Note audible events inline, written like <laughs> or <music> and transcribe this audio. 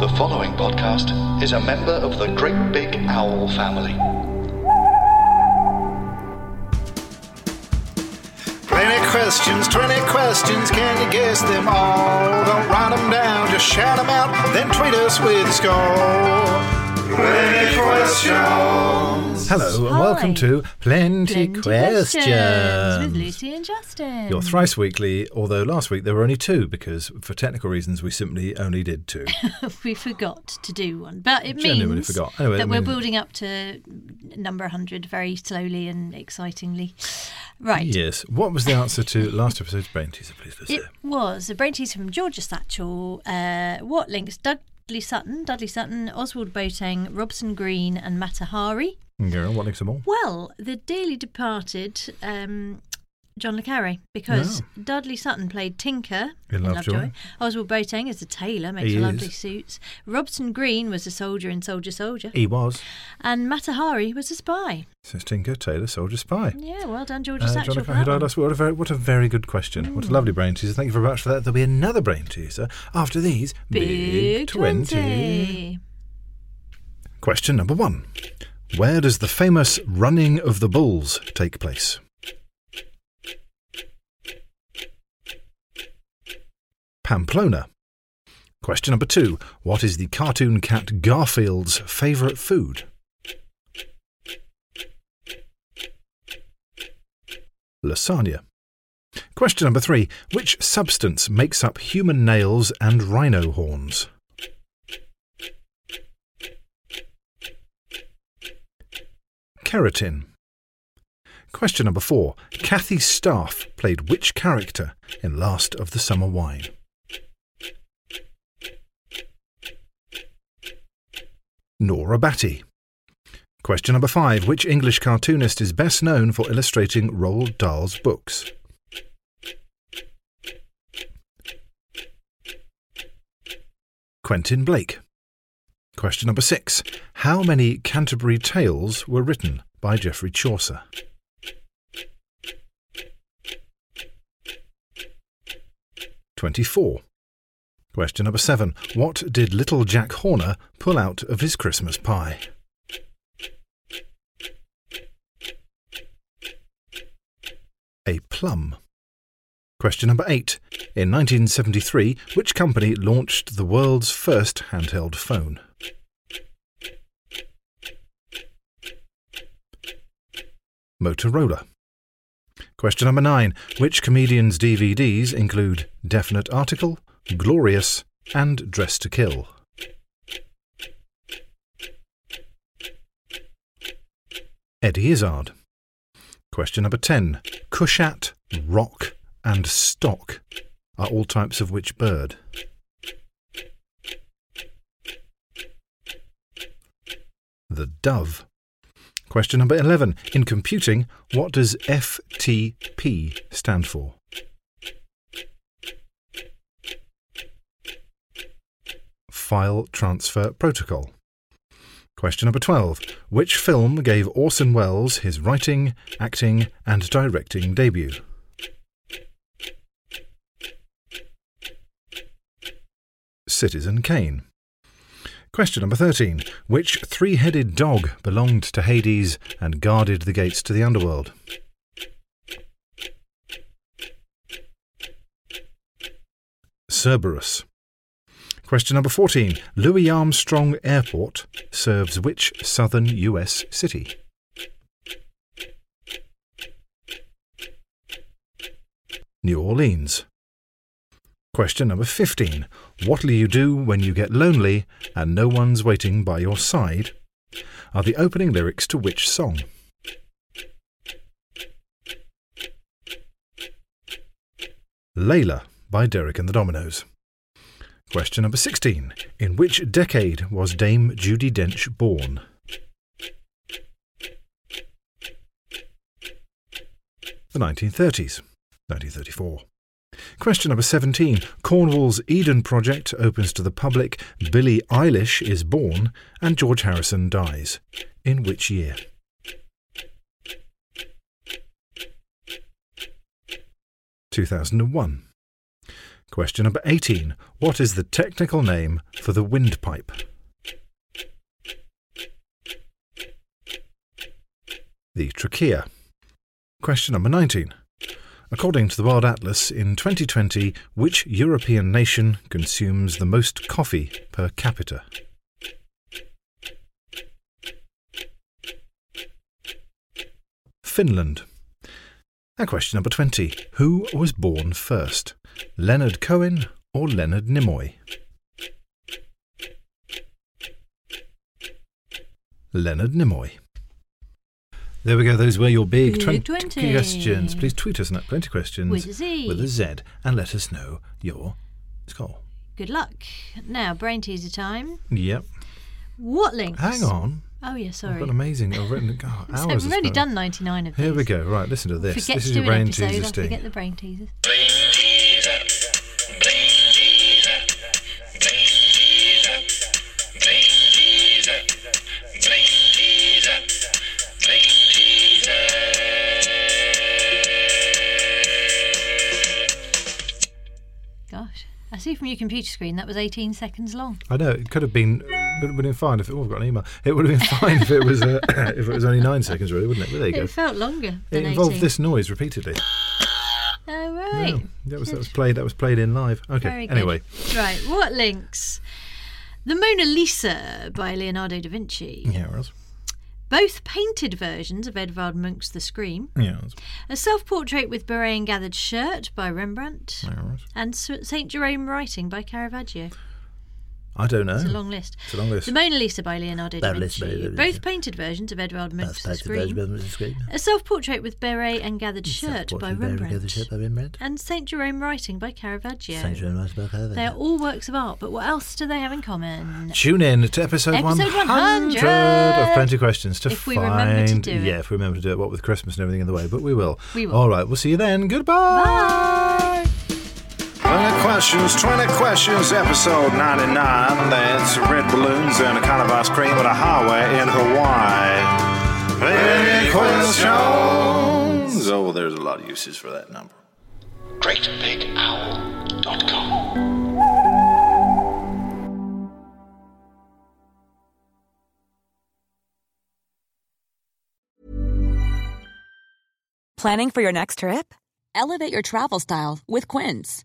The following podcast is a member of the Great Big Owl family. 20 questions, 20 questions, can you guess them all? Don't write them down, just shout them out, then tweet us with a score. 20 questions. Hello and Hi. welcome to Plenty, Plenty Questions. with Lucy and Justin. Your thrice weekly, although last week there were only two because for technical reasons we simply only did two. <laughs> we forgot to do one, but it Genuinely means forgot. Anyway, that it we're means- building up to number 100 very slowly and excitingly. Right. yes. What was the answer to last episode's brain teaser, please, Lucy? It was a brain teaser from Georgia Satchel. Uh, what links Dudley Sutton, Dudley Sutton, Ozwald Boateng, Robson Green, and Mata Hari? Girl, what links them all? Well, the Daily departed um, John le Carre, because Oh. Dudley Sutton played Tinker In Lovejoy. Ozwald Boateng is a tailor, makes He lovely is. suits. Robson Green was a soldier in Soldier Soldier, He was. and Mata Hari was a spy. Says Tinker, Taylor, Soldier, Spy. Yeah, well done, Georgia Uh, Satchel. John that one. what, a very, what a very good question. What a lovely brain teaser. Thank you very much for that. There'll be another brain teaser after these Big 20. 20. Question number one Where does the famous Running of the Bulls take place? Pamplona. Question number two What is the cartoon cat Garfield's favourite food? Lasagna. Question number three Which substance makes up human nails and rhino horns? Keratin. Question number four. Kathy Staff played which character in Last of the Summer Wine? Nora Batty. Question number five. Which English cartoonist is best known for illustrating Roald Dahl's books? Quentin Blake. Question number six. How many Canterbury Tales were written by Geoffrey Chaucer? Twenty-four. Question number seven. What did little Jack Horner pull out of his Christmas pie? A plum. Question number eight. In 1973, which company launched the world's first handheld phone? Motorola. Question number nine. Which comedian's DVDs include Definite Article, Glorious, and Dress to Kill? Eddie Izzard. Question number 10. Cushat, rock, and stock are all types of which bird? The dove. Question number 11. In computing, what does FTP stand for? File Transfer Protocol. Question number 12. Which film gave Orson Welles his writing, acting, and directing debut? Citizen Kane. Question number 13. Which three headed dog belonged to Hades and guarded the gates to the underworld? Cerberus. Question number 14. Louis Armstrong Airport serves which southern US city? New Orleans. Question number 15. What'll you do when you get lonely and no one's waiting by your side? Are the opening lyrics to which song? Layla. by Derek and the Dominos. Question number 16. In which decade was Dame Judi Dench born? The 1930s. 1934. Question number 17. Cornwall's Eden Project opens to the public. Billie Eilish is born and George Harrison dies. In which year? Two thousand and one. Question number 18. What is the technical name for the windpipe? The trachea. Question number 19. According to the World Atlas, in 2020, which European nation consumes the most coffee per capita? Finland. And question number 20. Who was born first? Leonard Cohen or Leonard Nimoy? Leonard Nimoy. There we go. Those were your big, Big 20 20. questions. Please tweet us at 20 questions With a Z. with a Z and let us know your score. Good luck. Now, brain teaser time. Yep. What links? Hang on. Oh, yeah, I've sorry. got amazing. I've written oh, <laughs> hours. so we've already done 99 of these. Here we go. Right, listen to this. Forget this is your brain episode, teaser sting. forget the brain teasers. I see from your computer screen that was 18 seconds long. I know it could have been, It would have been fine if it. Oh, I've got an email. It would have been fine if it was, uh, <coughs> if it was only nine seconds, really, wouldn't it? But there you go. It felt longer It involved 18. this noise repeatedly. Oh, right. Yeah, that was that was played. That was played in live. Okay. Anyway, Right, what links? The Mona Lisa by Leonardo da Vinci. yeah, it was. Both painted versions of Edvard Munch's The Scream. Yeah. A self portrait with beret and gathered shirt by Rembrandt. It. And St. Jerome Writing by Caravaggio. I don't know. It's a long list. It's a long list. The Mona Lisa by Leonardo da Vinci. Both painted versions of Edvard Munch's Scream. Scream. A self portrait with beret and gathered shirt by Rembrandt. Shirt by Rembrandt. And St. Jerome Writing by Caravaggio. Saint Jerome Writing by Caravaggio. They are all works of art, but what else do they have in common? Tune in to episode, Episode 100 100 of Plenty Questions to If we find. remember to do it. Yeah, if we remember to do it, what with Christmas and everything in the way, but we will. We will. All right, we'll see you then. Goodbye. Bye. 20 questions, 20 questions, episode 99. That's red balloons and a kind of ice cream at a highway in Hawaii. 20 questions. Oh, there's a lot of uses for that number. GreatBigOwl.com. Planning for your next trip? Elevate your travel style with Quince.